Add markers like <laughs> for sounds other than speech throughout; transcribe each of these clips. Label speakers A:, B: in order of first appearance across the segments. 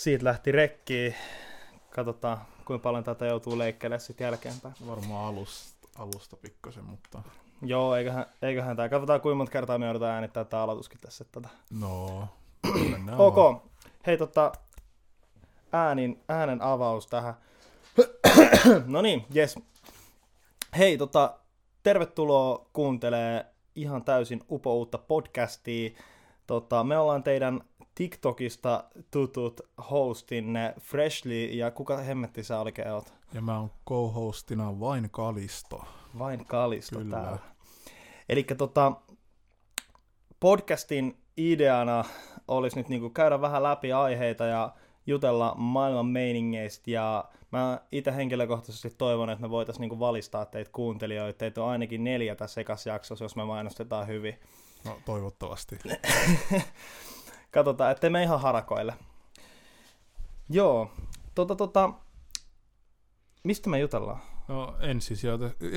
A: siitä lähti rekkiin. Katsotaan, kuinka paljon tätä joutuu leikkelemään sitten jälkeenpäin.
B: Varmaan alusta, alusta pikkasen, mutta...
A: Joo, eiköhän, eiköhän tämä. Katsotaan, kuinka monta kertaa me joudutaan äänittää tämä aloituskin tässä. Tätä.
B: No, <clears throat>
A: Ok. Hei, tota, äänin, äänen avaus tähän. <clears throat> no niin, yes. Hei, tota, tervetuloa kuuntelee ihan täysin upouutta podcastia. Tota, me ollaan teidän TikTokista tutut hostinne Freshly, ja kuka hemmetti sä oikein oot?
B: Ja mä oon co-hostina Vain Kalisto.
A: Vain Kalisto Kyllä. täällä. Eli tota, podcastin ideana olisi nyt niinku käydä vähän läpi aiheita ja jutella maailman meiningeistä ja mä itse henkilökohtaisesti toivon, että me voitaisiin niinku valistaa teitä kuuntelijoita. Teitä on ainakin neljä tässä ekassa jaksossa, jos me mainostetaan hyvin.
B: No toivottavasti. <laughs>
A: Katsotaan, ettei me ihan harakoille. Joo, tota tota, mistä me jutellaan?
B: No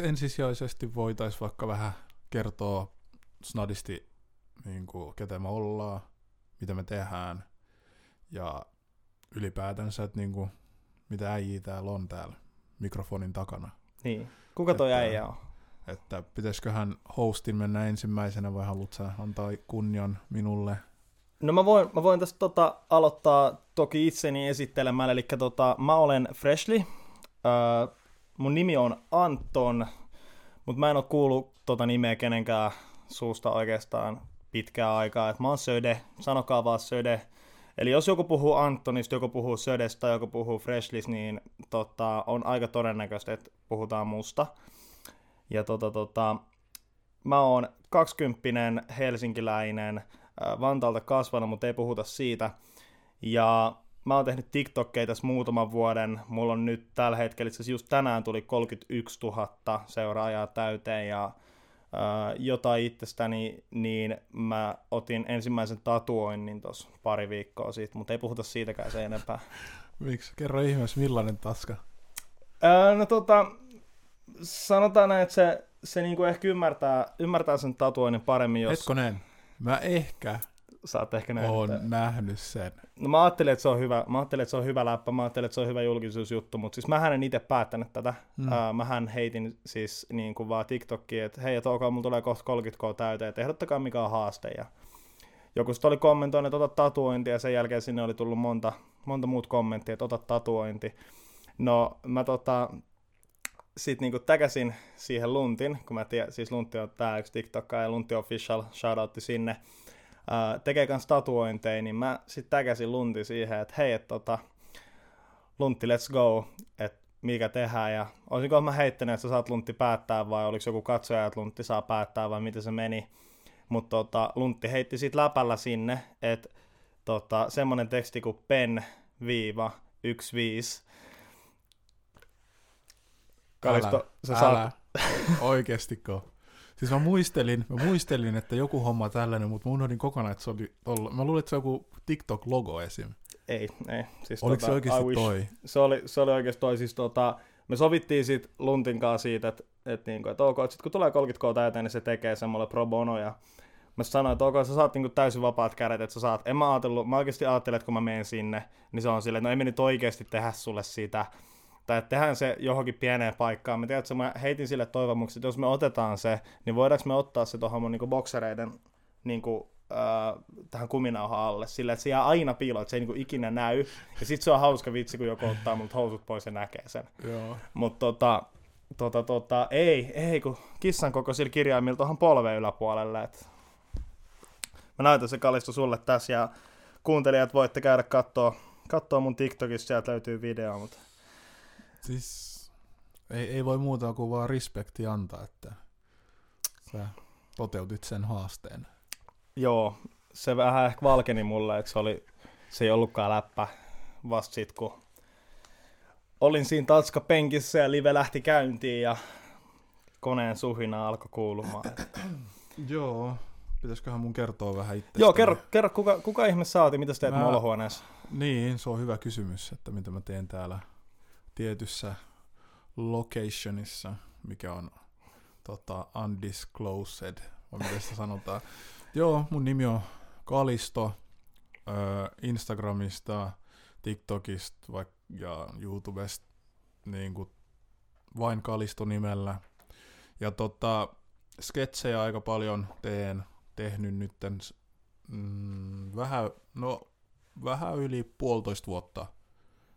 B: ensisijaisesti voitaisiin vaikka vähän kertoa snadisti, niin kuin, ketä me ollaan, mitä me tehdään ja ylipäätänsä, että niin kuin, mitä äijii täällä on täällä mikrofonin takana.
A: Niin, kuka toi että, äijä on?
B: Että pitäisiköhän hostin mennä ensimmäisenä vai haluatko antaa kunnian minulle?
A: No mä voin, mä voin tästä tota, aloittaa toki itseni esittelemällä, eli tota, mä olen Freshly, uh, mun nimi on Anton, mutta mä en ole kuullut tota nimeä kenenkään suusta oikeastaan pitkää aikaa, että mä oon Söde, sanokaa vaan Söde. Eli jos joku puhuu Antonista, joku puhuu Södestä joku puhuu Freshlis, niin tota, on aika todennäköistä, että puhutaan musta. Ja tota, tota, mä oon 20 helsinkiläinen, Vantaalta kasvanut, mutta ei puhuta siitä. Ja mä oon tehnyt TikTokkeja tässä muutaman vuoden. Mulla on nyt tällä hetkellä, itse just tänään tuli 31 000 seuraajaa täyteen ja äh, jotain itsestäni, niin mä otin ensimmäisen tatuoinnin tuossa pari viikkoa siitä, mutta ei puhuta siitäkään se enempää. <laughs>
B: Miksi? Kerro ihmeessä, millainen taska?
A: Äh, no tota, sanotaan näin, että se, se niinku ehkä ymmärtää, ymmärtää sen tatuoinnin paremmin, jos...
B: Hetkonen, mä ehkä
A: Sä oot ehkä nähnyt.
B: Oon nähnyt sen.
A: No mä ajattelin, että se on hyvä, mä ajattelin, että se on hyvä läppä, mä ajattelin, että se on hyvä julkisuusjuttu, mutta siis mähän en itse päättänyt tätä. Mm. Uh, mähän heitin siis niin kuin vaan TikTokiin, että hei, että ok, mulla tulee kohta 30k täyteen, että ehdottakaa mikä on haaste. Ja joku sitten oli kommentoinut, että ota tatuointi, ja sen jälkeen sinne oli tullut monta, monta muut kommenttia, että ota tatuointi. No mä tota, sitten niinku täkäsin siihen Luntin, kun mä tiedän, siis Lunti on tää yksi TikTokka ja Lunti Official, shoutoutti sinne ää, tekee kans tatuointeja, niin mä sitten täkäsin Lunti siihen, että hei, että tota, Luntti, let's go, että mikä tehdään, ja olisinko mä heittänyt, että sä saat Luntti päättää, vai oliko joku katsoja, että Luntti saa päättää, vai miten se meni, mutta tota, Luntti heitti sit läpällä sinne, että tota, semmonen teksti kuin pen viiva 15.
B: Kalisto, älä, sä älä. Oikeestiko? Siis mä muistelin, mä muistelin, että joku homma tällainen, mutta mä unohdin kokonaan, että se oli olla. Mä luulin, että se on joku TikTok-logo esim.
A: Ei, ei. Siis
B: Oliko tota, se oikeasti toi?
A: Se oli, se oli oikeasti toi. Siis tota, me sovittiin sit Luntin kanssa siitä, että, että, niinku, että ok, sit kun tulee 30k täyteen, niin se tekee semmoille pro bono. Ja mä sanoin, että ok, sä saat niinku täysin vapaat kädet, että sä saat. En mä ajatellut, mä oikeasti ajattelin, että kun mä menen sinne, niin se on silleen, että no ei me nyt oikeasti tehdä sulle sitä tai että tehdään se johonkin pieneen paikkaan. Mä tiedän, että mä heitin sille toivomuksen, että jos me otetaan se, niin voidaanko me ottaa se tuohon mun niin boksereiden niin kuin, äh, tähän kuminauhan alle, sillä että se jää aina piiloon, että se ei niin kuin ikinä näy. Ja sit se on hauska vitsi, kun joku ottaa mut housut pois ja näkee sen. Mutta tota, tota, tota, ei, ei, kun kissan koko sillä kirjaimilla tuohon polveen yläpuolelle. Et mä näytän se kalistu sulle tässä ja kuuntelijat voitte käydä katsoa, katsoa mun TikTokissa, sieltä löytyy video, mutta
B: Siis ei, ei voi muuta kuin vaan respekti antaa, että sä toteutit sen haasteen.
A: Joo, se vähän ehkä valkeni mulle, että se, oli, se ei ollutkaan läppä vasta sit, kun olin siinä tatskapenkissä ja live lähti käyntiin ja koneen suhina alkoi kuulumaan. <clears throat>
B: Joo, pitäisiköhän mun kertoa vähän itse.
A: Joo, kerro, kerro kuka, kuka ihme ja mitä sä teet mä... olohuoneessa?
B: Niin, se on hyvä kysymys, että mitä mä teen täällä tietyssä locationissa, mikä on tota, undisclosed, vai miten sitä sanotaan. <laughs> Joo, mun nimi on Kalisto, äh, Instagramista, TikTokista vaik- ja YouTubesta niin kuin vain Kalisto nimellä. Ja tota, sketsejä aika paljon teen, tehnyt nytten mm, vähän, no, vähän yli puolitoista vuotta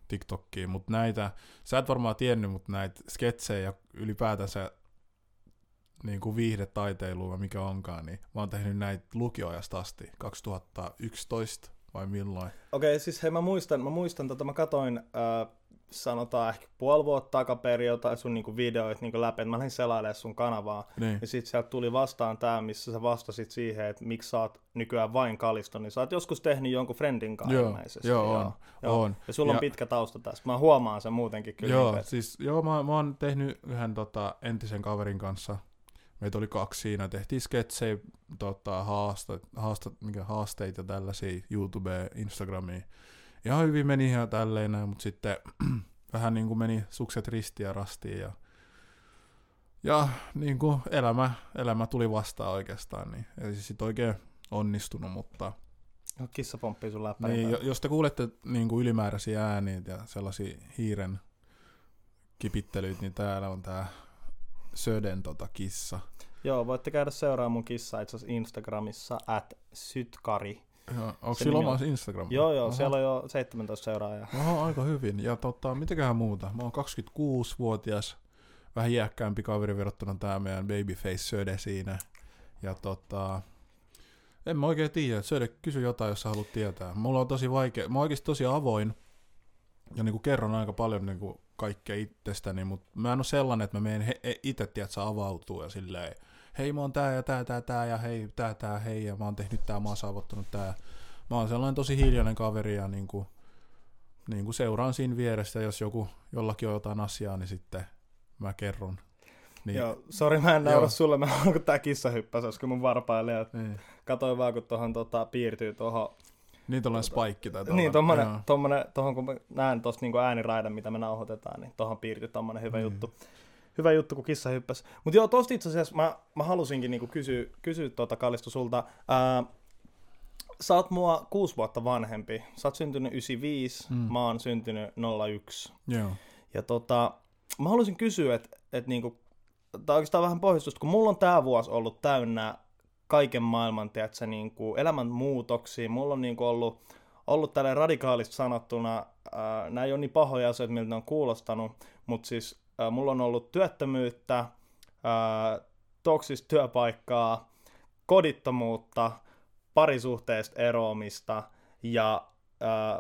B: TikTokkiin, mutta näitä, sä et varmaan tiennyt, mutta näitä sketsejä ja ylipäätänsä niin kuin viihdetaiteilua, mikä onkaan, niin mä oon tehnyt näitä lukioajasta asti, 2011 vai milloin.
A: Okei, okay, siis hei mä muistan, mä muistan, tota, mä katoin, äh, sanotaan ehkä puoli vuotta takaperin jotain sun niinku videoita niinku läpi, että mä lähdin selailemaan sun kanavaa.
B: Niin.
A: Ja sit sieltä tuli vastaan tää, missä sä vastasit siihen, että miksi sä oot nykyään vain kalisto, niin sä oot joskus tehnyt jonkun friendin kanssa
B: Joo,
A: ilmeisesti.
B: joo, on, on.
A: Ja sulla on
B: Ja-
A: pitkä tausta tässä. Mä huomaan sen muutenkin kyllä.
B: Joo,
A: että-
B: siis joo, mä, mä oon tehnyt yhden tota, entisen kaverin kanssa. Meitä oli kaksi siinä. Tehtiin sketsejä, tota, haastat, haastat, mikä, haasteita tällaisia YouTubeen, Instagramiin. Ihan hyvin meni ihan tälleen näin, mutta sitten <clears throat> vähän niin kuin meni sukset ristiin ja rastiin. Ja, ja niin kuin elämä, elämä tuli vastaan oikeastaan. Niin. Ei siis sit oikein onnistunut, mutta
A: Kissa pomppii sun
B: niin, jo- jos te kuulette niin kuin ylimääräisiä ääniä ja sellaisia hiiren kipittelyitä, niin täällä on tää Söden tota kissa.
A: Joo, voitte käydä seuraamaan mun kissaa itse asiassa Instagramissa, at sytkari.
B: Joo, onko sillä
A: nimi
B: oma
A: on-
B: Instagram?
A: Joo, joo,
B: Oho.
A: siellä on jo 17 seuraajaa.
B: Oho, aika hyvin. Ja tota, mitäköhän muuta? Mä oon 26-vuotias, vähän iäkkäämpi kaveri verrattuna tää meidän babyface Söde siinä. Ja tota, en mä oikein tiedä. Söde, kysy jotain, jos sä haluat tietää. Mulla on tosi vaikea, mä oon oikeasti tosi avoin. Ja niinku kerron aika paljon niinku kaikkea itsestäni, mutta mä en oo sellainen, että mä menen itse, tiedätkö, avautuu ja silleen, hei mä oon tää ja tää, tää, tää ja hei, tää, tää, hei ja mä oon tehnyt tää, mä oon saavuttanut tää. Mä oon sellainen tosi hiljainen kaveri ja niinku, niinku seuraan siinä vierestä, jos joku, jollakin on jotain asiaa, niin sitten mä kerron. Niin,
A: Joo, sori mä en naura sulle, mä kun tää kissa hyppäsi, olisiko mun varpaille.
B: niin,
A: Katoin vaan, kun tohon tota, piirtyy tohon.
B: niin tollainen spike tai
A: Niin,
B: tollainen.
A: tommonen,
B: Joo.
A: tommonen, tohon kun mä näen tosta niinku ääniraidan, mitä me nauhoitetaan, niin tohon piirtyy tommonen hyvä
B: Niin.
A: juttu. Hyvä juttu, kun kissa hyppäsi. Mut joo, tosta itse asiassa mä, mä halusinkin niinku kysyä, kysyä tuota Kallistu sulta. Ää, sä oot mua kuusi vuotta vanhempi. Sä oot syntynyt 95,
B: Mm.
A: mä oon syntynyt 01.
B: Joo.
A: Ja tota, mä haluaisin kysyä, että et niinku, tai oikeastaan vähän pohjustusta, kun mulla on tää vuosi ollut täynnä kaiken maailman, tiedätkö, niinku elämän muutoksia. Mulla on niinku ollut, ollut tällä radikaalisti sanottuna, ää, nämä ei ole niin pahoja asioita, miltä ne on kuulostanut, mutta siis mulla on ollut työttömyyttä, toksista työpaikkaa, kodittomuutta, parisuhteesta eroamista ja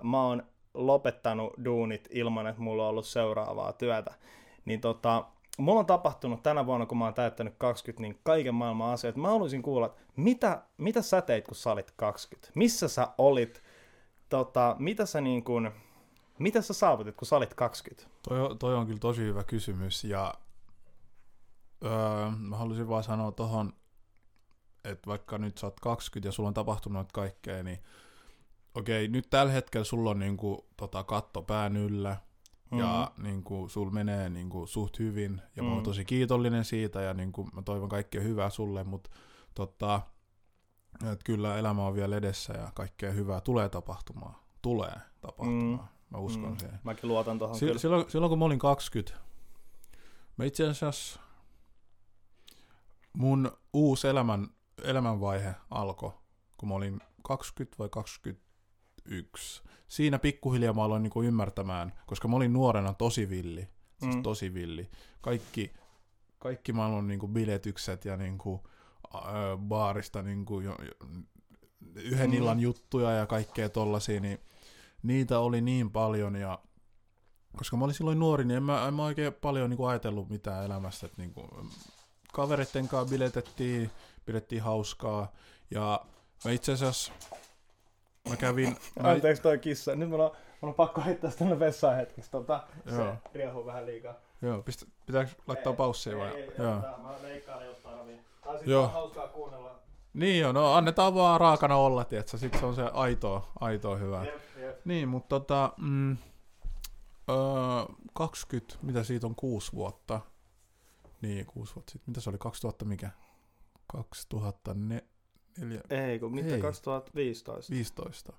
A: mä oon lopettanut duunit ilman, että mulla on ollut seuraavaa työtä. Niin tota, mulla on tapahtunut tänä vuonna, kun mä oon täyttänyt 20, niin kaiken maailman asioita. Mä haluaisin kuulla, että mitä, mitä sä teit, kun sä olit 20? Missä sä olit? Tota, mitä sä niin kuin, mitä sä saavutit, kun sä olit 20?
B: Toi, on- toi on kyllä tosi hyvä kysymys ja öö, mä haluaisin vaan sanoa tohon, että vaikka nyt sä oot 20 ja sulla on tapahtunut kaikkea, niin okei, nyt tällä hetkellä sulla on niinku, tota, katto pään yllä ja niinku, sul menee niinku, suht hyvin ja mä oon
A: Mm.
B: tosi kiitollinen siitä ja niinku, mä toivon kaikkea hyvää sulle, mutta tota, et kyllä elämä on vielä edessä ja kaikkea hyvää tulee tapahtumaan. Tulee tapahtumaan. Mä uskon
A: Mm.
B: siihen.
A: Mäkin luotan tuohon
B: Si- silloin, silloin kun mä olin 20, mä itse asiassa mun uusi elämän, elämänvaihe alkoi, kun mä olin 20 vai 21. Siinä pikkuhiljaa mä aloin niinku ymmärtämään, koska mä olin nuorena tosi villi. Siis
A: Mm.
B: tosi villi. Kaikki, kaikki maailman niinku biletykset ja niinku, ö, baarista niinku jo, jo, yhden
A: Mm.
B: illan juttuja ja kaikkea tollasia, niin niitä oli niin paljon ja koska mä olin silloin nuori, niin en mä, en mä oikein paljon niin kuin ajatellut mitään elämästä. Että niin kuin, kavereitten kanssa biletettiin, pidettiin hauskaa. Ja mä itse asiassa, mä kävin... Mä,
A: Anteeksi toi kissa. Nyt mulla on, mulla on pakko heittää sitä tänne vessaan hetkeksi. Tota,
B: Joo.
A: se riehuu vähän liikaa.
B: joo, pistä, pitääkö laittaa paussia vai?
A: Ei, ei,
B: joo.
A: joo. Mä leikkailen, jos tarvii. Tää on sit
B: Joo.
A: hauskaa kuunnella.
B: Niin joo, no annetaan vaan raakana olla, tietsä. Sitten se on se aitoa, aitoa hyvää.
A: Jep.
B: Niin, mutta tota, mm, öö, 20, mitä siitä on, kuusi vuotta. Niin, kuusi vuotta sitten. Mitä se oli, 2000 mikä? 2004,
A: Ei, kun mitä
B: Ei.
A: 2015.
B: 15.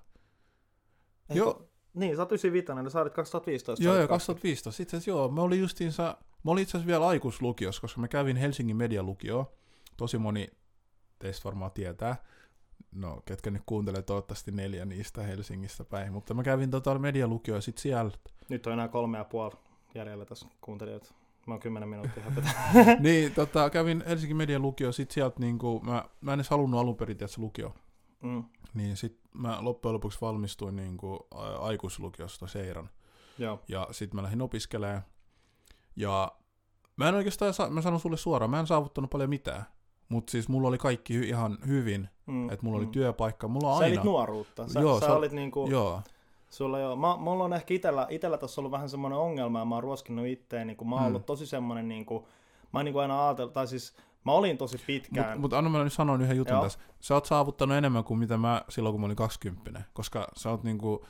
A: Eikö-
B: Joo,
A: Niin, sä oot 95, eli sä olit 2015.
B: Joo, joo,
A: olit
B: 2015. Itse asiassa joo, mä olin justiinsa, mä olin itse asiassa vielä aikuislukiossa, koska mä kävin Helsingin medialukioon. Tosi moni teistä varmaan tietää. No, ketkä nyt kuuntelee, toivottavasti neljä niistä Helsingistä päin. Mutta mä kävin tota medialukioon ja sit siellä
A: Nyt on enää kolme ja puoli jäljellä tässä kuuntelijoita. Mä oon kymmenen minuuttia <laughs>
B: niin, tota, kävin Helsingin median lukio, sit sieltä niinku, mä, mä en edes halunnut alun perin tietysti lukio.
A: mm,
B: Niin sit mä loppujen lopuksi valmistuin niinku aikuislukiosta Seiran.
A: joo.
B: Ja sit mä lähdin opiskelemaan. Ja mä en oikeastaan, sa- mä sanon sulle suoraan, mä en saavuttanut paljon mitään. Mutta siis mulla oli kaikki hy- ihan hyvin,
A: Mm,
B: että mulla oli
A: mm.
B: työpaikka, mulla
A: Sä
B: aina...
A: elit nuoruutta. Sä,
B: Joo,
A: sä,
B: sä-
A: olit niinku,
B: Joo,
A: sulla joo. Mä, mulla on ehkä itellä, itellä tässä ollut vähän semmoinen ongelma, ja mä oon ruoskinut itteeni, kun mä oon
B: Mm.
A: ollut tosi semmoinen, niinku, mä oon niinku aina ajatellut, tai siis mä olin tosi pitkään.
B: mutta mut anna mä nyt sanon yhden jutun
A: Joo.
B: tässä. Sä oot saavuttanut enemmän kuin mitä mä silloin, kun mä olin 20, koska sä oot niinku,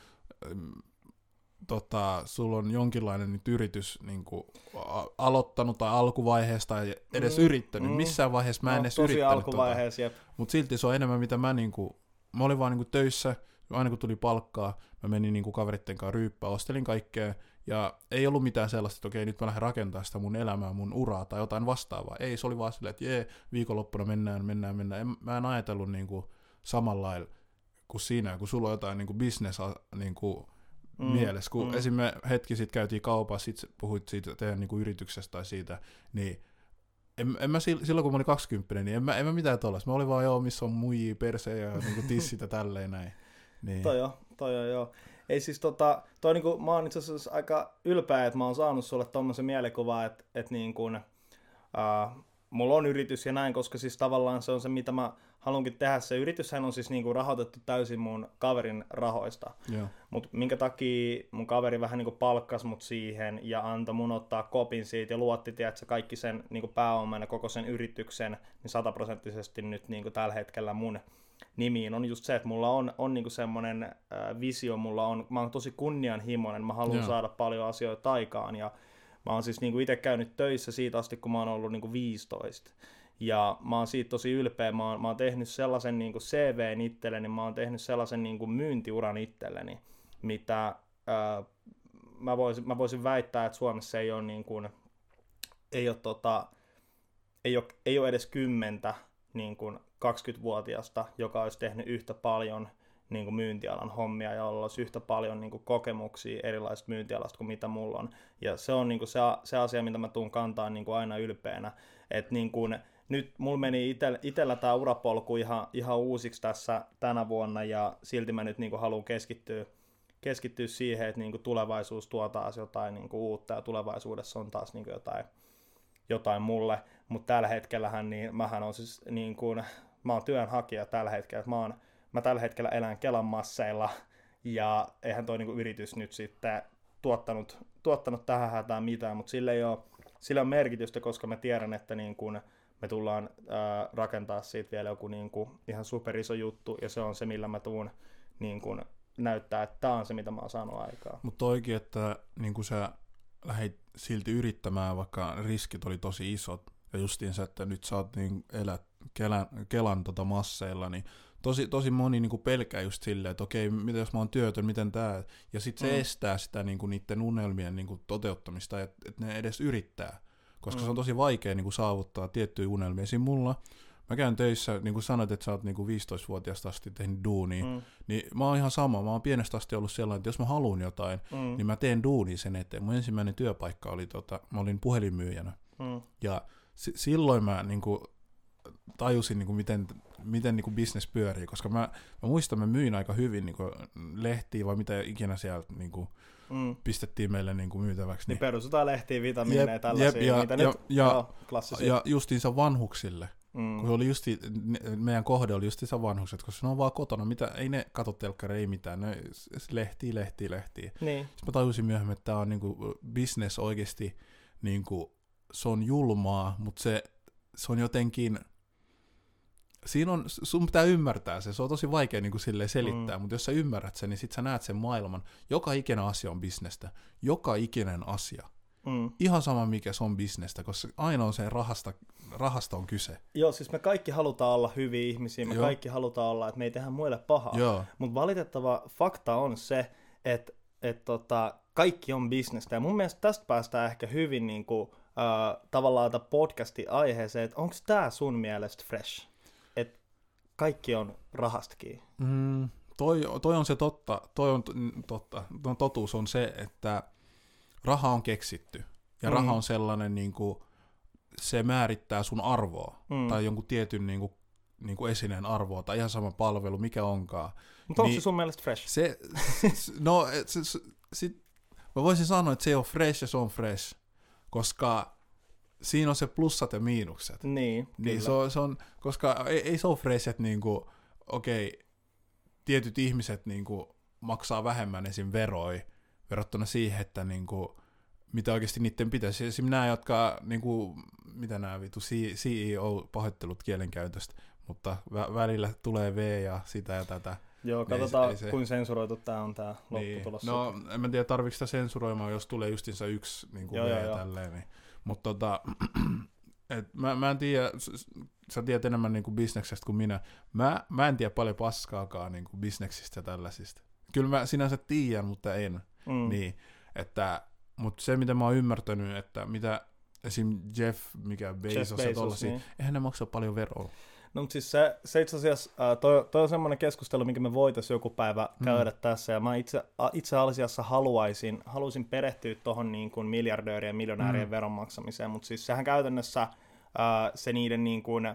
B: tota, sulla on jonkinlainen nyt yritys niinku, a- aloittanut tai alkuvaiheesta tai edes
A: Mm,
B: yrittänyt.
A: mm.
B: Missään vaiheessa mä en
A: No,
B: edes
A: tosi
B: yrittänyt tota.
A: alkuvaiheessa, jep.
B: Mutta silti se on enemmän mitä mä niinku, mä olin vaan niinku töissä, aina kun tuli palkkaa, mä menin niinku kaveritten kanssa ryyppää, ostelin kaikkea, ja ei ollut mitään sellaista, että okei, nyt mä lähden rakentamaan sitä mun elämää, mun uraa tai jotain vastaavaa. Ei, se oli vaan silleen, että jee, viikonloppuna mennään, mennään, mennään. En, mä en ajatellut niinku samalla lailla kuin siinä, kun sulla on jotain niinku business niinku
A: Mm,
B: mm, mielessä. Kun
A: mm.
B: esim. me hetki sitten käytiin kaupassa, sit puhuit siitä teidän niinku yrityksestä tai siitä, niin en, en mä sil- silloin kun mä olin 20, niin en mä, en mä mitään tollasta. Mä olin vaan joo, missä on muijia, perse ja niinku tissit ja tälleen näin. Niin.
A: Toi on, toi on joo. Ei siis tota, toi niinku, mä oon itse asiassa aika ylpeä, että mä oon saanut sulle tommosen mielikuvan, että et niin kuin, uh, mulla on yritys ja näin, koska siis tavallaan se on se, mitä mä haluankin tehdä. Se yrityshän on siis niinku rahoitettu täysin mun kaverin rahoista. Mutta minkä takia mun kaveri vähän niinku palkkas mut siihen ja antoi mun ottaa kopin siitä ja luotti, tiedätkö, kaikki sen niinku pääoman ja koko sen yrityksen, niin sataprosenttisesti nyt niinku tällä hetkellä mun nimiin on just se, että mulla on, on niinku semmoinen äh, visio, mulla on, mä oon tosi kunnianhimoinen, mä haluan saada paljon asioita aikaan ja mä oon siis niinku itse käynyt töissä siitä asti, kun mä oon ollut niinku 15. Ja mä oon siitä tosi ylpeä, mä oon, mä oon tehnyt sellaisen niinku CVn itselleni, mä oon tehnyt sellaisen niinku myyntiuran itselleni, mitä ää, mä, voisin, mä voisin väittää, että Suomessa ei ole, niin kuin, ei ole, tota, ei ole, ei ole edes kymmentä niin kuin 20-vuotiasta, joka olisi tehnyt yhtä paljon niin kuin myyntialan hommia, jolla olisi yhtä paljon niin kuin kokemuksia erilaisista myyntialasta kuin mitä mulla on. Ja se on niin kuin se, se asia, mitä mä tuun kantaa niin kuin aina ylpeänä. Että niin kuin, nyt mulla meni itellä, tämä urapolku ihan, ihan uusiksi tässä tänä vuonna ja silti mä nyt niin kuin haluan keskittyä, keskittyä siihen, että niin kuin tulevaisuus tuo taas jotain niin kuin uutta ja tulevaisuudessa on taas niin kuin jotain, jotain mulle. Mutta tällä hetkellähän niin mähän on siis niin kuin, mä oon työnhakija tällä hetkellä, mä, oon, mä tällä hetkellä elän Kelan masseilla ja eihän toi niin kuin yritys nyt sitten tuottanut, tuottanut tähän hätään mitään, mutta sillä ei ole, sillä on merkitystä, koska mä tiedän, että niin kuin me tullaan ää, rakentaa siitä vielä joku niin kuin ihan superiso juttu, ja se on se, millä mä tuun niin kuin näyttää, että tämä on se, mitä mä oon saanut aikaa.
B: Mutta toikin, että niin kun sä lähdit silti yrittämään, vaikka riskit oli tosi isot, ja justiin se, että nyt sä oot niin elät Kelan, Kelan tota masseilla, niin tosi, tosi moni niin pelkää just silleen, että okei, mitä jos mä oon työtön, miten tää, ja sitten se
A: Mm.
B: estää sitä niin kuin niiden unelmien niin kuin toteuttamista, että, että ne edes yrittää, koska
A: Mm.
B: se on tosi vaikea niin kuin saavuttaa tiettyjä unelmia. Siinä mulla, mä käyn töissä, niin kuin sanoit, että sä oot niin kuin 15-vuotiaasta asti tehnyt duunia, mm. Niin mä oon ihan sama, mä oon pienestä asti ollut sellainen, että jos mä haluan jotain,
A: mm,
B: niin mä teen duunia sen eteen. Mun ensimmäinen työpaikka oli, tota, mä olin puhelinmyyjänä.
A: mm,
B: Ja si- silloin mä niinku, tajusin, niinku, miten, miten niinku business pyörii, koska mä, mä muistan, mä myin aika hyvin niinku, lehtiä vai mitä ikinä sieltä niinku,
A: mm.
B: pistettiin meille niinku, myytäväksi.
A: Niin
B: Niin,
A: perustetaan lehtiä, vitamiineja,
B: Jep,
A: tällaisia,
B: jep, ja-
A: mitä
B: ja-
A: nyt,
B: ja-
A: joo, klassisia.
B: ja justiinsa vanhuksille,
A: mm,
B: kun se oli justi, meidän kohde oli justiinsa vanhukset, koska ne on vaan kotona, mitä, ei ne katso telkkari, ei mitään, ne lehtiä, lehtiä, lehtiä.
A: niin,
B: Sitten mä tajusin myöhemmin, että tämä on niinku business oikeasti, niinku, se on julmaa, mutta se, se on jotenkin, siinä on, sun pitää ymmärtää se, se on tosi vaikea niinku silleen selittää,
A: Mm.
B: mutta jos sä ymmärrät sen, niin sit sä näet sen maailman. Joka ikinen asia on bisnestä, joka ikinen asia.
A: mm.
B: Ihan sama mikä se on bisnestä, koska aina on se rahasta, rahasta on kyse.
A: Joo, siis me kaikki halutaan olla hyviä ihmisiä, me
B: Joo.
A: kaikki halutaan olla, että me ei tehdä muille pahaa. Mutta valitettava fakta on se, että että tota, kaikki on bisnestä. Ja mun mielestä tästä päästään ehkä hyvin niin kuin, äh, tavallaan tätä podcastin aiheeseen, että onko tämä sun mielestä fresh? Kaikki on rahastakin.
B: Mm, toi, toi on se totta, toi on totta, no, totuus on se, että raha on keksitty. Ja mm. raha on sellainen, niin kuin, se määrittää sun arvoa, mm. tai jonkun tietyn niin kuin, niin kuin esineen arvoa, tai ihan sama palvelu, mikä onkaan.
A: Mutta onko niin, se sun mielestä fresh?
B: Se, no, se, se, sit, mä voisin sanoa, että se on fresh ja se on fresh, koska siinä on se plussat ja miinukset.
A: Niin,
B: niin se on, se on, koska ei, ei se ole fresh, että niinku, okei, okay, tietyt ihmiset niinku maksaa vähemmän esim. veroi verrattuna siihen, että niinku, mitä oikeasti niiden pitäisi. Esimerkiksi nämä, jotka, niinku, mitä nämä vitu, CEO, pahoittelut kielenkäytöstä, mutta vä- välillä tulee V ja sitä ja tätä.
A: Joo, niin katsotaan, ei se... kuin sensuroitu tämä on tämä niin. lopputulos.
B: No, en mä tiedä, tarvitsetko sitä sensuroimaan, jos tulee justiinsa yksi niin kuin joo, V joo, tälleen. Niin. Mutta tota, <clears throat> et mä, mä en tiedä, sä tiedät enemmän niin kuin bisneksestä kuin minä. Mä, mä en tiedä paljon paskaakaan niin kuin bisneksistä ja tällaisista. Kyllä mä sinänsä tiedän, mutta en. Mm. Niin, että, mutta se, mitä mä oon ymmärtänyt, että mitä esim. Jeff, mikä Bezos, Jeff Bezos ja tollasia, niin. eihän ne maksa paljon veroa.
A: No mutta siis se, se itse asiassa, toi, toi on semmoinen keskustelu, minkä me voitaisiin joku päivä mm. käydä tässä, ja mä itse, itse asiassa haluaisin, haluaisin perehtyä tuohon niin kuin miljardöörien ja miljonäärien mm. veronmaksamiseen, mutta siis sehän käytännössä äh, se niiden niin kuin,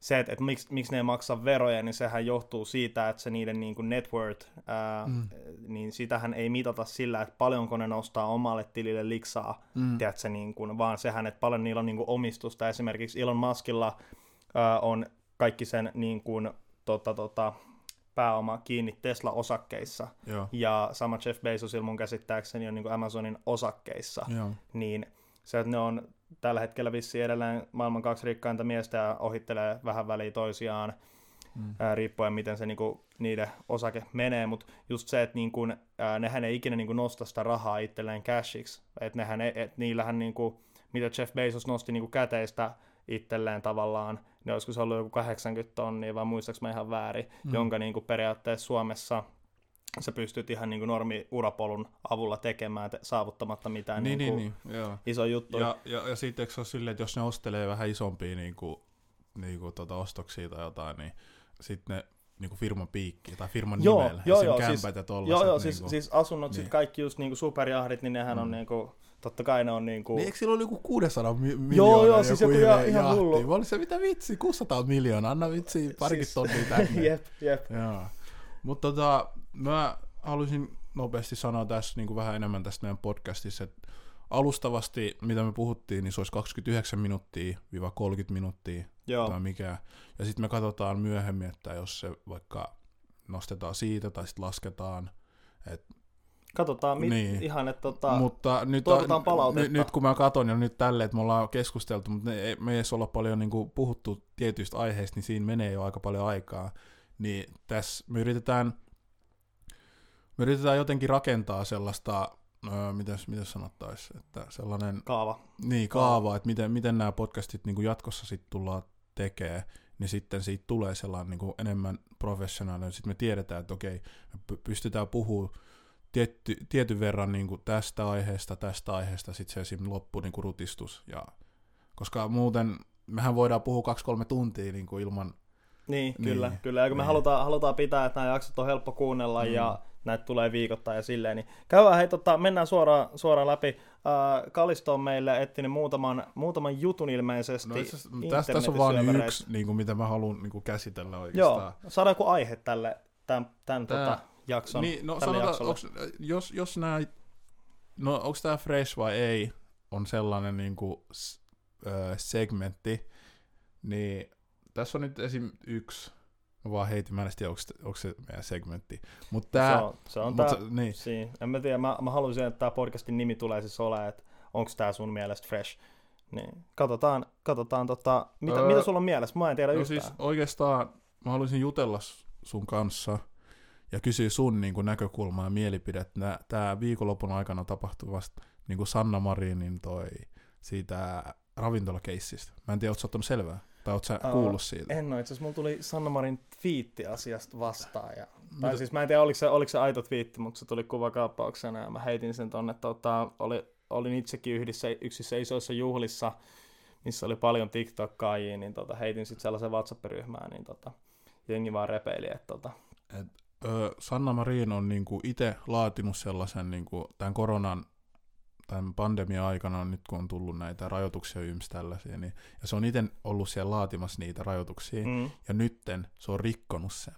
A: se, että, että miksi, miksi ne ei maksa veroja, niin sehän johtuu siitä, että se niiden niin kuin net worth, ää, mm. niin sitähän ei mitata sillä, että paljonko ne nostaa omalle tilille liksaa, mm. tiedätkö, niin kuin, vaan sehän, että paljon niillä on niin kuin omistusta. Esimerkiksi Elon Muskilla ää, on kaikki sen niin kuin, tota, tota, pääoma kiinni Tesla-osakkeissa. Joo. Ja sama Jeff Bezosilla mun käsittääkseni on niin kuin Amazonin osakkeissa. Joo. Niin se, että ne on tällä hetkellä vissi edelleen maailman kaksi rikkainta miestä ja ohittelee vähän väliä toisiaan, mm. ää, riippuen miten se niinku, niiden osake menee, mutta just se, että niinku, ää, nehän ei ikinä niinku, nosta sitä rahaa itselleen cashiksi, että nehän, et niillähän niinku, mitä Jeff Bezos nosti niinku, käteistä itselleen tavallaan, niin olisiko se ollut joku 80 tonnia, vai muistaaks mä ihan väärin, mm. jonka niin kuin periaatteessa Suomessa sä pystyt ihan niin kuin normi-urapolun avulla tekemään te, saavuttamatta mitään niin, niin, niin, niin, joo. iso juttu.
B: Ja, ja, ja sitten eikö se ole silleen, että jos ne ostelee vähän isompia niin kuin, niin kuin, tota, ostoksia tai jotain, niin sitten ne niin kuin firman piikki tai firman joo, nimellä.
A: Joo, joo, siis, ja joo, joo, niin siis, kuin, siis asunnot, niin. sit kaikki just niin kuin superjahdit, niin nehän mm. on niin kuin, totta kai ne on niinku...
B: Niin eikö sillä ole joku 600 mi- miljoonaa Joo, joo, siis joku ihan, ihan hullu. Mä olin se, mitä vitsi, 600 miljoonaa, anna vitsi parikin siis, tonnia tänne. <laughs>
A: jep, jep.
B: Joo. Mutta tota, mä haluaisin nopeasti sanoa tässä niin kuin vähän enemmän tästä meidän podcastissa, että alustavasti, mitä me puhuttiin, niin se olisi 29 minuuttia, viiva 30 minuuttia Joo. tai mikä. Ja sitten me katsotaan myöhemmin, että jos se vaikka nostetaan siitä tai sitten lasketaan. Et,
A: Katsotaan mit, niin. ihan, että tota, mutta nyt, toivotaan palautetta.
B: N- nyt kun mä katson jo nyt tälleen, että me ollaan keskusteltu, mutta me ei, me ei olla paljon niin kuin, puhuttu tietyistä aiheista, niin siinä menee jo aika paljon aikaa. Niin tässä me yritetään me yritetään jotenkin rakentaa sellaista, öö, mitäs, mitäs sanottaisiin, että sellainen...
A: Kaava.
B: Niin, kaava, kaava. että miten, miten nämä podcastit niin kuin jatkossa sitten tullaan tekemään, niin sitten siitä tulee sellainen niin kuin enemmän professionaalinen. Sitten me tiedetään, että okei, me pystytään puhumaan tietty, tietyn verran niin kuin tästä aiheesta, tästä aiheesta, sitten se esim. loppu niin kuin rutistus. Ja, koska muuten mehän voidaan puhua kaksi-kolme tuntia niin kuin ilman...
A: Niin, niin, kyllä, kyllä. Ja kun niin. me halutaan, halutaan pitää, että nämä jaksot on helppo kuunnella mm. ja näitä tulee viikoittain ja silleen, niin käydään, hei, tota, mennään suoraan, suoraan läpi. Äh, Kalisto on meille etsinyt muutaman, muutaman jutun ilmeisesti. No,
B: tästä tässä on vain yksi, niin kuin, mitä mä haluan niin kuin käsitellä oikeastaan.
A: Joo, saadaan joku aihe tälle, tämän, tämän Tää, tota, jakson,
B: niin, no, sanotaan, onks, jos, jos nämä, no onko tämä fresh vai ei, on sellainen niin kuin, äh, segmentti, niin tässä on nyt esim. yksi Mä vaan heitin, mä en tiedä, onko, onko se meidän segmentti. Mut tää,
A: se on, se on mut tää, niin. Siinä. En mä tiedä, mä, mä haluaisin, että tämä podcastin nimi tulee siis olemaan, että onko tämä sun mielestä fresh. Niin. Katsotaan, katsotaan tota, mitä, öö, mitä sulla on mielessä? Mä en tiedä no yhtään.
B: Siis oikeastaan mä haluaisin jutella sun kanssa ja kysyä sun niin kuin, näkökulmaa ja mielipidettä. Tämä viikonlopun aikana tapahtuvasta niin kuin Sanna Marinin toi siitä ravintolakeissistä. Mä en tiedä, ootko ottanut selvää? Tai ootko sä uh, kuullut siitä?
A: En ole. Itse asiassa mulla tuli Sanna Marin twiitti asiasta vastaan. Ja Tai
B: Mitä-
A: siis mä en tiedä, oliko se, oliko se aito twiitti, mutta se tuli kuvakaappauksena ja mä heitin sen tonne. Tota, oli, olin itsekin yhdessä, yksissä isoissa juhlissa, missä oli paljon TikTok-kaajia, niin tota, heitin sitten sellaisen WhatsApp-ryhmään, niin tota, jengi vaan repeili, että tota,
B: Et, ö, Sanna Marin on niinku itse laatinut sellaisen niinku, tämän koronan tämän pandemian aikana, nyt kun on tullut näitä rajoituksia yms tällaisia, niin, ja se on itse ollut siellä laatimassa niitä rajoituksia, mm. ja nytten se on rikkonut sen.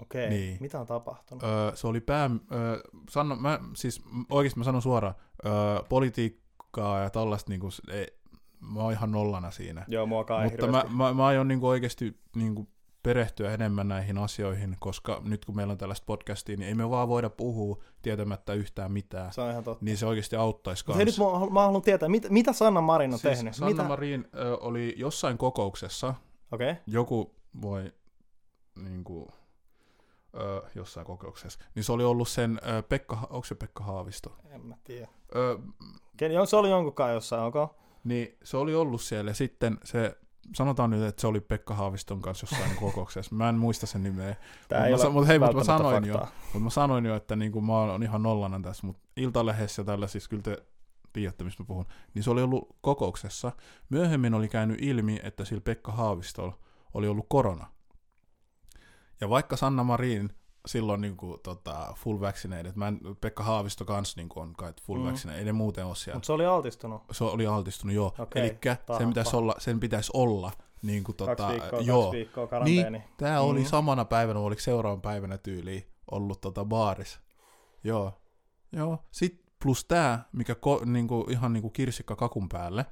A: okei, okay.
B: Niin.
A: mitä on tapahtunut?
B: Öö, se oli pää... Öö, sano, mä, siis oikeasti mä sanon suoraan, öö, politiikkaa ja tällaista, niinku, s- ei, mä oon ihan nollana siinä.
A: Joo, ei
B: Mutta mä, mä, mä aion niinku oikeasti niinku perehtyä enemmän näihin asioihin, koska nyt kun meillä on tällaista podcastia, niin ei me vaan voida puhua tietämättä yhtään mitään.
A: Se on ihan totta.
B: Niin se oikeasti auttaisi
A: hei, nyt
B: kanssa.
A: mä, mä haluan tietää, mit, mitä Sanna Marin on
B: Siis
A: tehnyt?
B: Sanna
A: mitä?
B: Marin ö, oli jossain kokouksessa,
A: Okei, okay.
B: joku voi niin kuin, ö, jossain kokouksessa, niin se oli ollut sen ö, Pekka, onko se Pekka Haavisto?
A: en mä tiedä.
B: Ö,
A: Ken, se oli jonkunkaan jossain, onko?
B: niin se oli ollut siellä ja sitten se, sanotaan nyt, että se oli Pekka Haaviston kanssa jossain <laughs> kokouksessa. Mä en muista sen nimeä,
A: Tää
B: Mut
A: ei
B: mä mut hei, mut mä sanoin jo.
A: faktaa.
B: mutta mä sanoin jo, että niin kuin mä oon ihan nollana tässä, mutta Iltalehdessä ja tällaisissa, kyllä te tiedätte, mistä mä puhun, niin se oli ollut kokouksessa. Myöhemmin oli käynyt ilmi, että sillä Pekka Haavistolla oli ollut korona. Ja vaikka Sanna Marin silloin niin kuin, tota, full vaccinated, mä en, Pekka Haavisto kanssa niin kuin, on kai full
A: Mm.
B: mm. vaccinated, ei ne muuten ole siellä.
A: Mutta se oli altistunut.
B: Se oli altistunut, joo.
A: Okei,
B: Eli sen pitäisi olla, sen pitäisi olla niin kuin,
A: Kaksi
B: tota,
A: viikkoa,
B: joo.
A: kaksi viikkoa karanteeni.
B: Tämä oli
A: Mhm.
B: samana päivänä, oliko seuraavan päivänä tyyliin ollut tota baaris. Joo. Joo. Sitten plus tämä, mikä ko, niinku, ihan niinku kirsikka kakun päälle,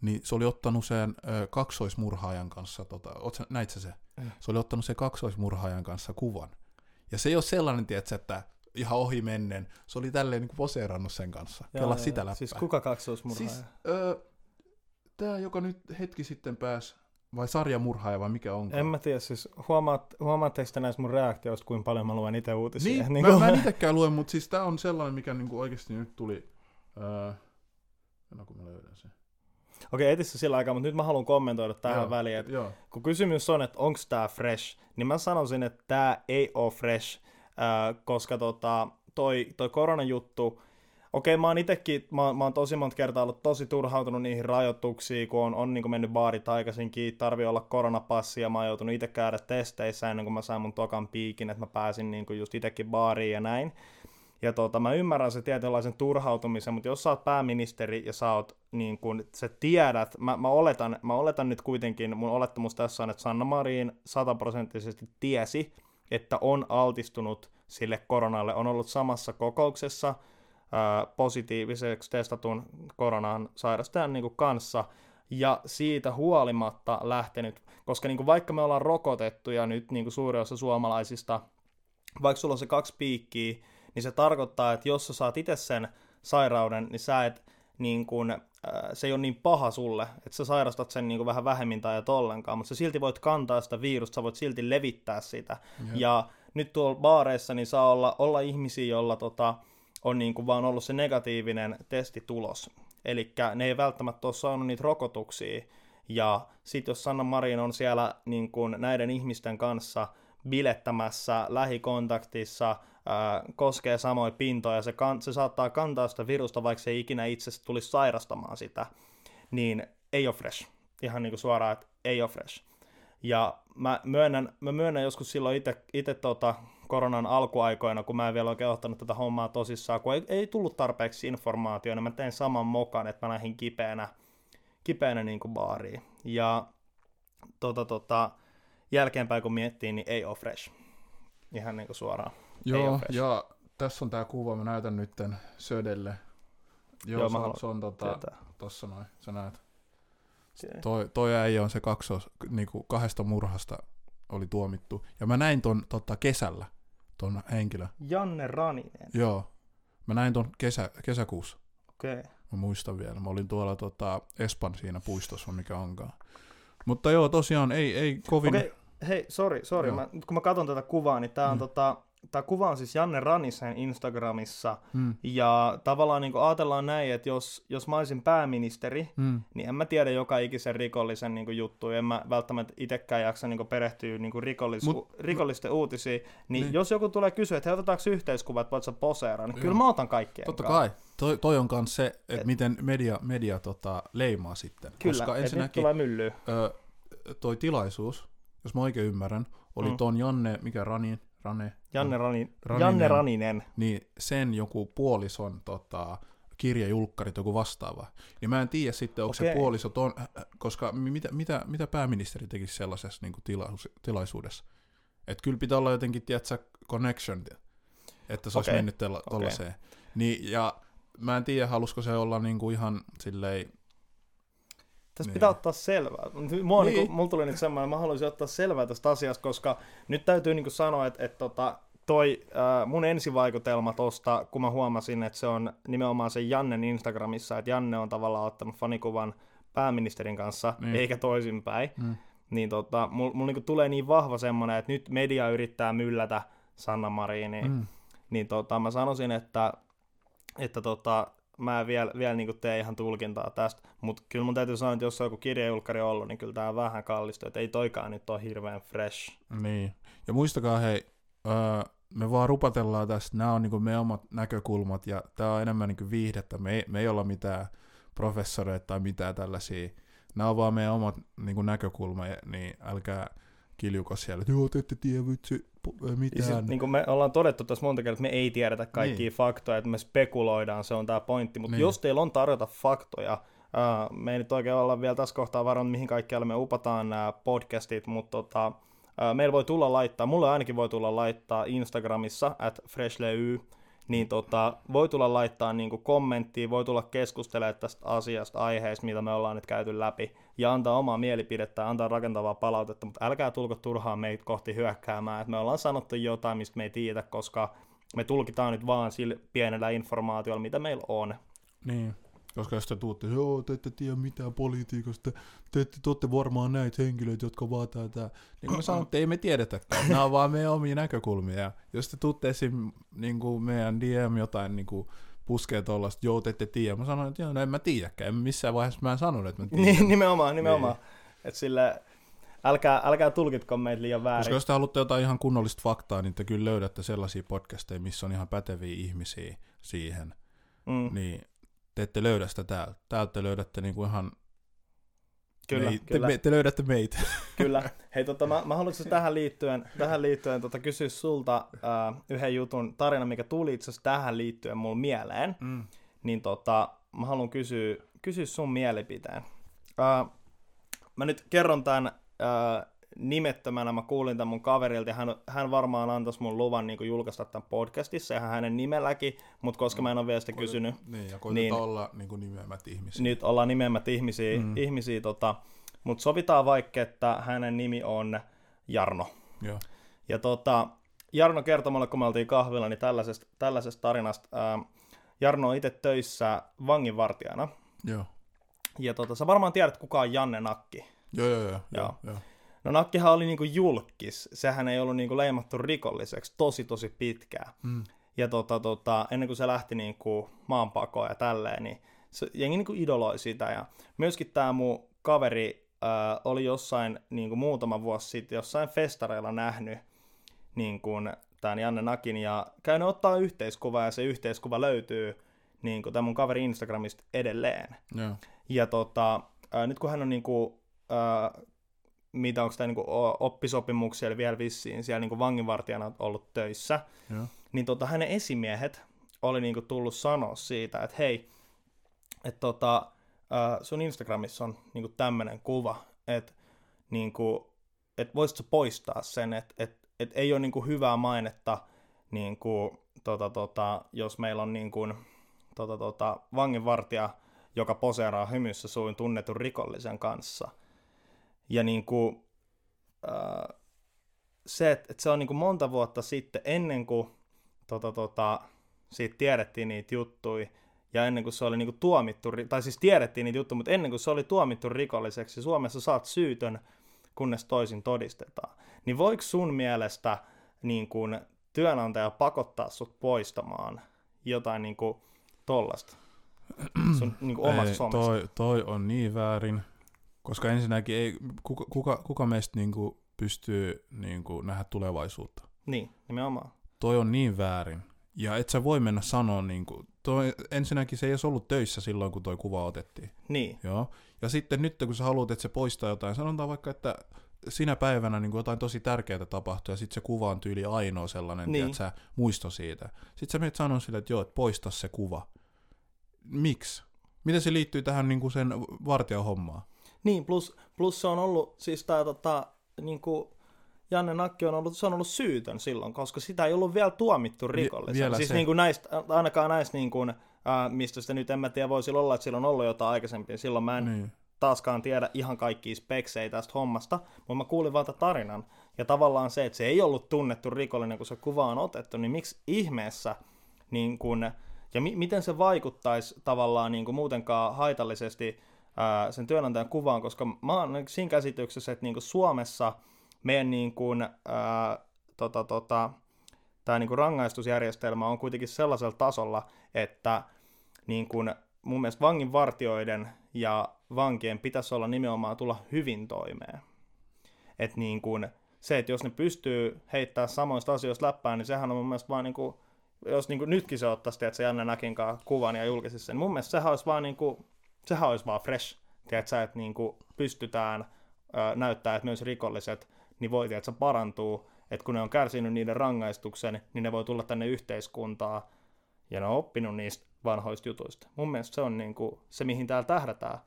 B: niin se oli ottanut sen ö, kaksoismurhaajan kanssa, tota, oot sä, näit sä se?
A: Mm.
B: Se oli ottanut sen kaksoismurhaajan kanssa kuvan. Ja se ei ole sellainen, tiedätkö, että ihan ohi mennen. Se oli tälleen niinku poseerannut sen kanssa.
A: Joo,
B: Kela
A: joo,
B: sitä
A: joo.
B: läppää.
A: Siis kuka kaksoismurhaaja?
B: Siis, öö, tämä, joka nyt hetki sitten pääsi, vai sarjamurhaaja vai mikä onkaan?
A: En mä tiedä, siis huomaat, huomaatteko te näistä mun reaktioista, kuinka paljon mä luen itse uutisia?
B: Niin, <laughs> mä, mä en itekään lue, mutta siis tää on sellainen, mikä niinku oikeasti nyt tuli... Öö, no kun mä löydän sen.
A: Okei, etissä sillä aikaa, mutta nyt mä haluan kommentoida tähän
B: Joo,
A: väliin, että
B: Joo.
A: kun kysymys on, että onko tämä fresh, niin mä sanoisin, että tämä ei ole fresh, ää, koska tota, toi, toi koronajuttu, okei mä oon itekin, mä, mä oon tosi monta kertaa ollut tosi turhautunut niihin rajoituksiin, kun on, on niin mennyt baarit aikaisinkin, tarvii olla koronapassi ja mä oon joutunut itse käydä testeissä ennen kuin mä sain mun tokan piikin, että mä pääsin niin kuin just itekin baariin ja näin. Ja tota, mä ymmärrän se tietynlaisen turhautumisen, mutta jos sä oot pääministeri ja sä oot niin kun, sä tiedät, mä, mä, oletan, mä oletan nyt kuitenkin, mun olettamus tässä on, että Sanna Marin sataprosenttisesti tiesi, että on altistunut sille koronalle, on ollut samassa kokouksessa ää, positiiviseksi testatun koronan sairastajan niin kanssa, ja siitä huolimatta lähtenyt, koska niin vaikka me ollaan rokotettu ja nyt niin kuin suuri osa suomalaisista, vaikka sulla on se kaksi piikkiä, niin se tarkoittaa, että jos sä saat itse sen sairauden, niin sä et niin kun, äh, se ei ole niin paha sulle, että sä sairastat sen niin kuin vähän vähemmin tai et ollenkaan, mutta sä silti voit kantaa sitä virusta, sä voit silti levittää sitä.
B: Jep.
A: Ja nyt tuolla baareissa niin saa olla, olla ihmisiä, joilla tota, on niin kuin vaan ollut se negatiivinen testitulos. Eli ne ei välttämättä ole saanut niitä rokotuksia. Ja sitten jos Sanna Marin on siellä niin kuin näiden ihmisten kanssa bilettämässä, lähikontaktissa, koskee samoja pintoja, se, kan, se saattaa kantaa sitä virusta, vaikka se ei ikinä itse tulisi sairastamaan sitä, niin ei ole fresh. Ihan niin kuin suoraan, että ei ole fresh. Ja mä myönnän, mä myönnän joskus silloin itse tota, koronan alkuaikoina, kun mä en vielä oikein ottanut tätä hommaa tosissaan, kun ei, ei tullut tarpeeksi informaatiota, niin mä tein saman mokan, että mä lähdin kipeänä, kipeänä niin kuin baariin. Ja tota, tota, jälkeenpäin kun miettii, niin ei ole fresh. Ihan niin kuin suoraan.
B: Joo, ja tässä on tää kuva, mä näytän nytten Södelle. Joo,
A: Joo,
B: se,
A: mä
B: on,
A: haluan
B: se on tota,
A: Tietää.
B: tossa noin, sä näet.
A: Se-
B: Toi, toi äijä on se kaksos, niinku kahdesta murhasta oli tuomittu. Ja mä näin ton tota, kesällä, ton henkilö.
A: Janne Raninen.
B: Joo. Mä näin ton kesä, kesäkuussa.
A: Okei. Okay.
B: Mä muistan vielä. Mä olin tuolla tota, Espan siinä puistossa, mikä onkaan. Mutta joo, tosiaan ei, ei kovin...
A: Okei, hei, sorry, sorry.
B: Joo.
A: Mä, nyt kun mä katson tätä kuvaa, niin tää on
B: Mm.
A: tota, tämä kuva on siis Janne Ranisen Instagramissa,
B: Mm.
A: ja tavallaan niin ajatellaan näin, että jos, jos mä olisin pääministeri,
B: Mm.
A: niin en mä tiedä joka ikisen rikollisen niin juttuja, en mä välttämättä itsekään jaksa niin perehtyä niin rikollis,
B: Mut-
A: rikollisten uutisiin, niin,
B: Niin.
A: jos joku tulee kysyä, että hei, otetaanko yhteiskuvat, voit sä poseeraa, niin kyllä mä otan kaikkien
B: Totta kai. Toi, toi on myös se, että
A: Et-
B: miten media, media tota, leimaa sitten.
A: Kyllä,
B: Koska ensinnäkin
A: tulee myllyä.
B: ö, toi tilaisuus, jos mä oikein ymmärrän, oli
A: Mm.
B: ton Janne, mikä Rani, Rane,
A: Janne, Rani,
B: Raninen.
A: Janne Raninen.
B: niin sen joku puolison tota, kirjajulkkarit, joku vastaava. Niin mä en tiedä sitten, onko se
A: Okei.
B: puoliso ton, koska mi- mitä, mitä, mitä pääministeri tekisi sellaisessa niin tilaus, tilaisuudessa? Että kyllä pitää olla jotenkin, tiedätkö, connection, että se olisi
A: Okei.
B: mennyt tollaiseen. Niin, ja mä en tiedä, halusiko se olla niin kuin ihan silleen,
A: Tässä
B: Niin.
A: pitää ottaa selvää. Mua, niin.
B: Niin.
A: Mulla tuli nyt semmoinen, mä haluaisin ottaa selvää tästä asiasta, koska nyt täytyy niin sanoa, että, että tota, toi äh, mun ensivaikutelma tosta, kun mä huomasin, että se on nimenomaan se Jannen Instagramissa, että Janne on tavallaan ottanut fanikuvan pääministerin kanssa,
B: Niin.
A: eikä toisinpäin,
B: mm,
A: niin tota, mulla mul niinku tulee niin vahva semmoinen, että nyt media yrittää myllätä Sanna Mariniin, mm, niin tota, mä sanoisin, että, että tota, mä vielä, vielä niin tee ihan tulkintaa tästä, mutta kyllä mun täytyy sanoa, että jos on joku kirjajulkkari ollut, niin kyllä tää on vähän kallistu, että ei toikaan nyt ole hirveän fresh.
B: niin. Ja muistakaa hei, öö, me vaan rupatellaan tästä, nämä on niinku meidän omat näkökulmat, ja tämä on enemmän niinku viihdettä, me ei, me ei olla mitään professoreita tai mitään tällaisia, nämä on vaan meidän omat niinku näkökulma, ja- niin älkää kiljuko siellä, että joo, te ette tiedä vitsi, mitään.
A: siis, niin kuin me ollaan todettu tässä monta kertaa, että me ei tiedetä kaikkia
B: Niin.
A: faktoja, että me spekuloidaan, se on tämä pointti. Mutta
B: Niin.
A: niin. jos teillä on tarjota faktoja, uh, me ei nyt oikein olla vielä tässä kohtaa varmaan, mihin kaikkialle me upataan nämä podcastit, mutta tota, uh, meillä voi tulla laittaa, mulle ainakin voi tulla laittaa Instagramissa, at freshley, niin tota, voi tulla laittaa niin kommenttia, voi tulla keskustelemaan tästä asiasta, aiheesta, mitä me ollaan nyt käyty läpi, ja antaa omaa mielipidettä, antaa rakentavaa palautetta, mutta älkää tulko turhaan meitä kohti hyökkäämään, että me ollaan sanottu jotain, mistä me ei tiedä, koska me tulkitaan nyt vaan sillä pienellä informaatiolla, mitä meillä on.
B: Niin. Koska jos te tuutte, joo, te ette tiedä mitään politiikasta, te ette te olette varmaan näitä henkilöitä, jotka vaan tätä. Niin kuin mä sanoin, että ei me tiedetäkään. Nämä on vaan meidän omia näkökulmia. Jos te tuutte esim. Niin kuin meidän DM jotain niin kuin puskee tuollaista, joo, te ette tiedä. Mä sanoin, että joo, no en mä tiedäkään. En missään vaiheessa mä en sanonut, että mä tiedän.
A: Niin, nimenomaan, nimenomaan. Että sille, älkää, älkää tulkitko meitä liian väärin.
B: Koska jos te haluatte jotain ihan kunnollista faktaa, niin te kyllä löydätte sellaisia podcasteja, missä on ihan päteviä ihmisiä siihen.
A: mm,
B: Niin te ette löydä sitä täältä. Täältä te löydätte niinku ihan
A: kyllä,
B: meit-
A: kyllä.
B: Te, me, te löydätte meitä. <laughs>
A: Kyllä. Hei, tota, mä, mä haluaisin tähän liittyen, tähän liittyen tota, kysyä sulta äh, yhden jutun tarina, mikä tuli itse asiassa tähän liittyen mulle mieleen.
B: Mm.
A: Niin tota, mä haluan kysyä, kysyä sun mielipiteen. Äh, mä nyt kerron tämän äh, nimettömänä, mä kuulin tämän mun kaverilta, ja hän, hän varmaan antaisi mun luvan niin julkaista tämän podcastissa, ja hänen nimelläkin, mutta koska mä en ole vielä sitä kysynyt,
B: Niin, ja koitetaan
A: Niin.
B: olla niin kuin nimeämät ihmisiä.
A: nyt ollaan nimemmät ihmisiä,
B: Mm.
A: mm. ihmisiä tota, mutta sovitaan vaikka, että hänen nimi on Jarno.
B: Joo.
A: Ja tota, Jarno kertoi mulle, kun me oltiin kahvilla, niin tällaisesta, tällaisesta tarinasta. Ää, Jarno on itse töissä vanginvartijana.
B: Joo.
A: Ja tota, sä varmaan tiedät, kuka on Janne Nakki.
B: Joo, joo, joo. joo,
A: Joo.
B: joo.
A: No Nakkihan oli niinku julkis. Sehän ei ollut niinku leimattu rikolliseksi tosi tosi pitkään.
B: Mm.
A: Ja tota, tota, ennen kuin se lähti niinku maanpakoon ja tälleen, niin se, jengi niinku idoloi sitä. Ja myöskin tämä mun kaveri äh, oli jossain niinku muutama vuosi sitten jossain festareilla nähnyt niin kuin tämän Janne Nakin ja käynyt ottaa yhteiskuvaa ja se yhteiskuva löytyy niin kuin tämän mun kaveri Instagramista edelleen.
B: Joo.
A: Ja tota, ää, nyt kun hän on niinku, ää, mitä onko tämä niinku o- oppisopimuksia, eli vielä vissiin siellä niinku vanginvartijana ollut töissä,
B: Joo.
A: niin tota, hänen esimiehet oli niinku tullut sanoa siitä, että hei, että tota, sun Instagramissa on niinku tämmöinen kuva, että niinku, et voisitko poistaa sen, että et, et ei ole niinku hyvää mainetta, niinku, tota, tota, jos meillä on niinku, tota, tota, vanginvartija, joka poseeraa hymyssä suin tunnetun rikollisen kanssa. Ja niinku, ää, se, että et se on niinku monta vuotta sitten, ennen kuin tota, tota, siitä tiedettiin niitä juttuja, ja ennen kuin se oli niinku tuomittu, tai siis tiedettiin niitä juttuja, mutta ennen kuin se oli tuomittu rikolliseksi, Suomessa saat syytön, kunnes toisin todistetaan. Niin voiko sun mielestä niin kuin työnantaja pakottaa sut poistamaan jotain niin kuin tollasta sun niin kuin omasta
B: Ei,
A: somesta.
B: toi, toi on niin väärin, koska ensinnäkin ei, kuka, kuka, kuka meistä niinku pystyy niinku nähdä tulevaisuutta.
A: Niin, nimenomaan.
B: Toi on niin väärin. Ja et sä voi mennä sanoa, niinku, toi, ensinnäkin se ei edes ollut töissä silloin, kun toi kuva otettiin.
A: Niin,
B: Joo. Ja sitten nyt, kun sä haluat, että se poistaa jotain, sanotaan vaikka, että sinä päivänä niin jotain tosi tärkeää tapahtuu, ja sitten se kuva on tyyli ainoa sellainen,
A: Niin.
B: niin. sä muisto siitä. Sitten sä menet sanoa sille, että joo, että poista se kuva. Miksi? Miten se liittyy tähän niin kuin sen vartijan hommaan?
A: Niin plus, plus se on ollut, siis tää tota, niin kuin Janne Nakki on ollut, se on ollut syytön silloin, koska sitä ei ollut vielä tuomittu rikollisena. siis
B: se.
A: niin kuin näistä, ainakaan näistä, niin kuin, ää, mistä sitä nyt en mä tiedä, voisi olla, että silloin on ollut jotain aikaisempia. Silloin mä en
B: Niin.
A: taaskaan tiedä ihan kaikkia speksejä tästä hommasta, mutta mä kuulin vaan tarinan. Ja tavallaan se, että se ei ollut tunnettu rikollinen, kun se kuva on otettu, niin miksi ihmeessä, niin kun, ja mi- miten se vaikuttaisi tavallaan niin kuin muutenkaan haitallisesti sen työnantajan kuvaan, koska mä oon niinku siinä käsityksessä, että niin kuin Suomessa meidän niin kuin, ää, tota, tota, tämä niin kuin rangaistusjärjestelmä on kuitenkin sellaisella tasolla, että niin kuin mun mielestä vanginvartioiden ja vankien pitäisi olla nimenomaan tulla hyvin toimeen. Että niin kuin se, että jos ne pystyy heittämään samoista asioista läppään, niin sehän on mun mielestä vaan niin kuin, jos niin kuin nytkin se ottaisi, että se Janne Näkinkaan kuvan ja julkaisisi sen, mun mielestä sehän olisi vaan niin kuin, sehän olisi vaan fresh, tiedätkö, että niin kuin pystytään näyttää, että myös rikolliset, niin voi tiedätkö, parantuu, että kun ne on kärsinyt niiden rangaistuksen, niin ne voi tulla tänne yhteiskuntaan ja ne on oppinut niistä vanhoista jutuista. Mun mielestä se on niin kuin se, mihin täällä tähdätään.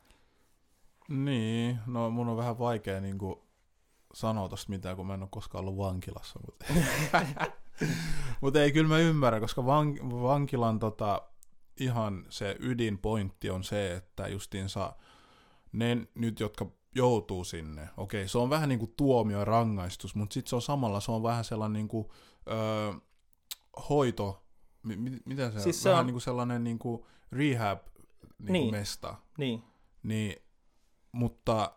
B: Niin, no mun on vähän vaikea niin kuin sanoa tosta mitään, kun mä en ole koskaan ollut vankilassa. Mutta <laughs> mut ei, kyllä mä ymmärrän, koska van, vankilan tota, ihan se ydinpointti on se, että justiinsa ne nyt, jotka joutuu sinne, okei, se on vähän niin kuin tuomio ja rangaistus, mutta sitten se on samalla, se on vähän sellainen niin kuin, öö, hoito, mi, mi, mitä se
A: Siis
B: siis
A: se
B: vähän
A: on-
B: niin kuin sellainen niin kuin rehab niin
A: Niin.
B: kuin mesta.
A: Niin,
B: Niin, mutta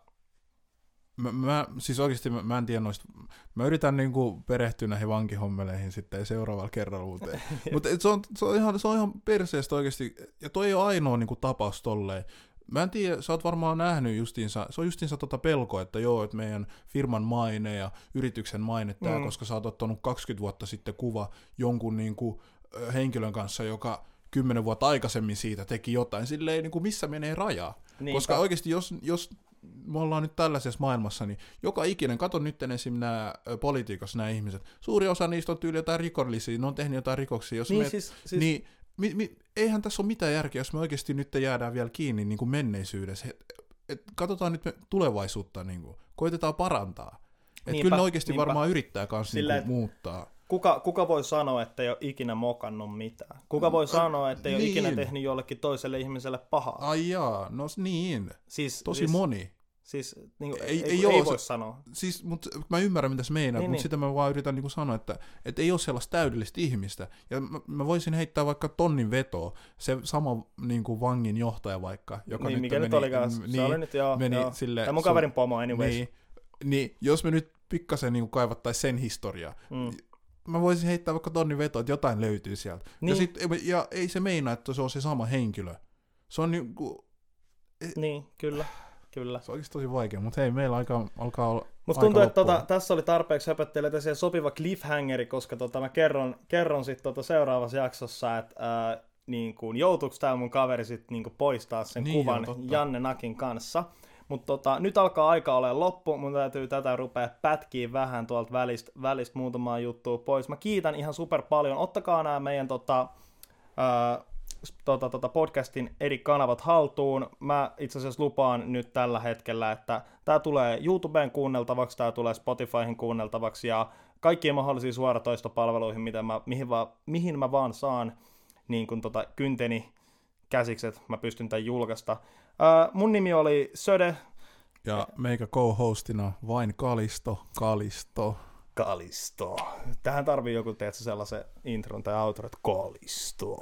B: mä, mä siis oikeasti mä, mä en tiedä noista, mä yritän niinku perehtyä näihin vankihommeleihin sitten seuraavalla kerralla, mutta, <laughs> mutta se, on, se, on ihan, se on ihan perseestä oikeasti, ja toi ei ole ainoa niinku tapaus tolleen. Mä en tiedä, sä oot varmaan nähnyt justiinsa, se on justiinsa tota pelko, että joo, että meidän firman maine ja yrityksen maine tää,
A: Mm.
B: koska sä oot ottanut 20 vuotta sitten kuva jonkun niinku, ö, henkilön kanssa, joka 10 vuotta aikaisemmin siitä teki jotain, silleen niinku missä menee raja.
A: Niinpä.
B: Koska oikeasti jos, jos me ollaan nyt tällaisessa maailmassa, niin joka ikinen, kato nyt esim. nämä politiikassa nämä ihmiset, suuri osa niistä on tyyli jotain rikollisia, ne on tehnyt jotain rikoksia, jos
A: niin
B: me,
A: siis, siis
B: niin mi, mi, eihän tässä ole mitään järkeä, jos me oikeasti nyt jäädään vielä kiinni niin kuin menneisyydessä. Et, et, katsotaan nyt me tulevaisuutta, niin kuin, koitetaan parantaa. Et
A: Niinpä,
B: kyllä ne oikeasti
A: niinpä.
B: varmaan yrittää kanssa niin
A: Silleen,
B: kuin, muuttaa.
A: Kuka, kuka voi sanoa, että ei ole ikinä mokannut mitään? Kuka voi sanoa, että ei ole
B: niin.
A: ikinä tehnyt jollekin toiselle ihmiselle pahaa?
B: Ai jaa, no niin,
A: Siis,
B: tosi
A: siis,
B: moni.
A: Siis, niin kuin,
B: Ei-
A: ei,
B: ei
A: ei,
B: oo
A: ei
B: se-
A: voi sanoa.
B: siis, mutta mä ymmärrän, mitä sä meinaat,
A: Niin,
B: niin, mutta
A: niin.
B: sitä mä vaan yritän niin sanoa, että, että ei ole sellaista täydellistä ihmistä. Ja mä, mä voisin heittää vaikka tonnin vetoa, se sama niin kuin vangin johtaja vaikka, joka
A: niin,
B: nyt
A: mikä
B: meni,
A: nyt olikaan? Se
B: niin,
A: oli nyt, joo,
B: meni
A: joo.
B: sille,
A: Tämä mun kaverin pomo anyways.
B: Niin, niin, jos me nyt pikkasen niin kaivattaisiin sen historiaa,
A: Mm.
B: Mä voisin heittää vaikka tonnin vetoa, että jotain löytyy sieltä.
A: Niin.
B: Ja, sit, ja ei se meinaa, että se on se sama henkilö. Se on niin kuin,
A: Niin, kyllä, kyllä.
B: se on oikeasti tosi vaikea, mutta hei, meillä aika, alkaa olla
A: Musta tuntuu, että tota, tässä oli tarpeeksi höpöttelijöitä siihen sopiva cliffhangeri, koska tota, mä kerron, kerron sitten tota seuraavassa jaksossa, että ää, niin kuin, joutuuko tämä mun kaveri sitten niin poistaa sen
B: Niin,
A: kuvan. Janne Nakin kanssa. Mutta tota, nyt alkaa aika olla loppu, mun täytyy tätä rupea pätkiä vähän tuolta välistä, välistä muutamaa juttua pois. Mä kiitän ihan super paljon. Ottakaa nämä meidän tota, ää, tota, tota podcastin eri kanavat haltuun. Mä itse asiassa lupaan nyt tällä hetkellä, että tämä tulee YouTubeen kuunneltavaksi, tämä tulee Spotifyhin kuunneltavaksi ja kaikkiin mahdollisiin suoratoistopalveluihin, mitä mä, mihin, va, mihin mä vaan saan niin kun tota, kynteni käsikset, mä pystyn tämän julkaista. Ää, mun nimi oli Söde.
B: Ja meikä co-hostina vain Kalisto, Kalisto.
A: Kalisto. Tähän tarvii joku, teetä sellaisen intron tai outro, että Kalisto.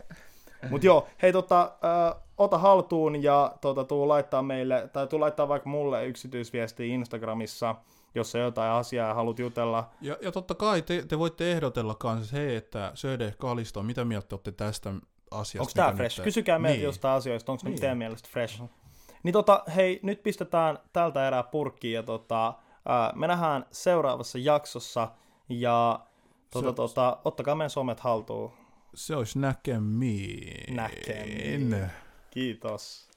A: <laughs> Mut joo, hei tota, äh, ota haltuun ja tota, tuu laittaa meille, tai tuu laittaa vaikka mulle yksityisviestiä Instagramissa, jos on jotain asiaa ja haluat jutella.
B: Ja, ja totta kai te, te voitte ehdotella kanssa, hei, että Söde Kalisto, mitä mieltä olette tästä asiasta?
A: Onko tämä fresh?
B: nyt-
A: Kysykää meiltä
B: Niin.
A: jostain asioista, onko
B: Niin.
A: teidän mielestä fresh. Niin tota, hei, nyt pistetään tältä erää purkkiin ja tota, ää, me nähdään seuraavassa jaksossa ja tota,
B: Se-
A: tota, ottakaa meidän somet haltuun.
B: Se olisi näkemiin.
A: Näkemiin. Kiitos.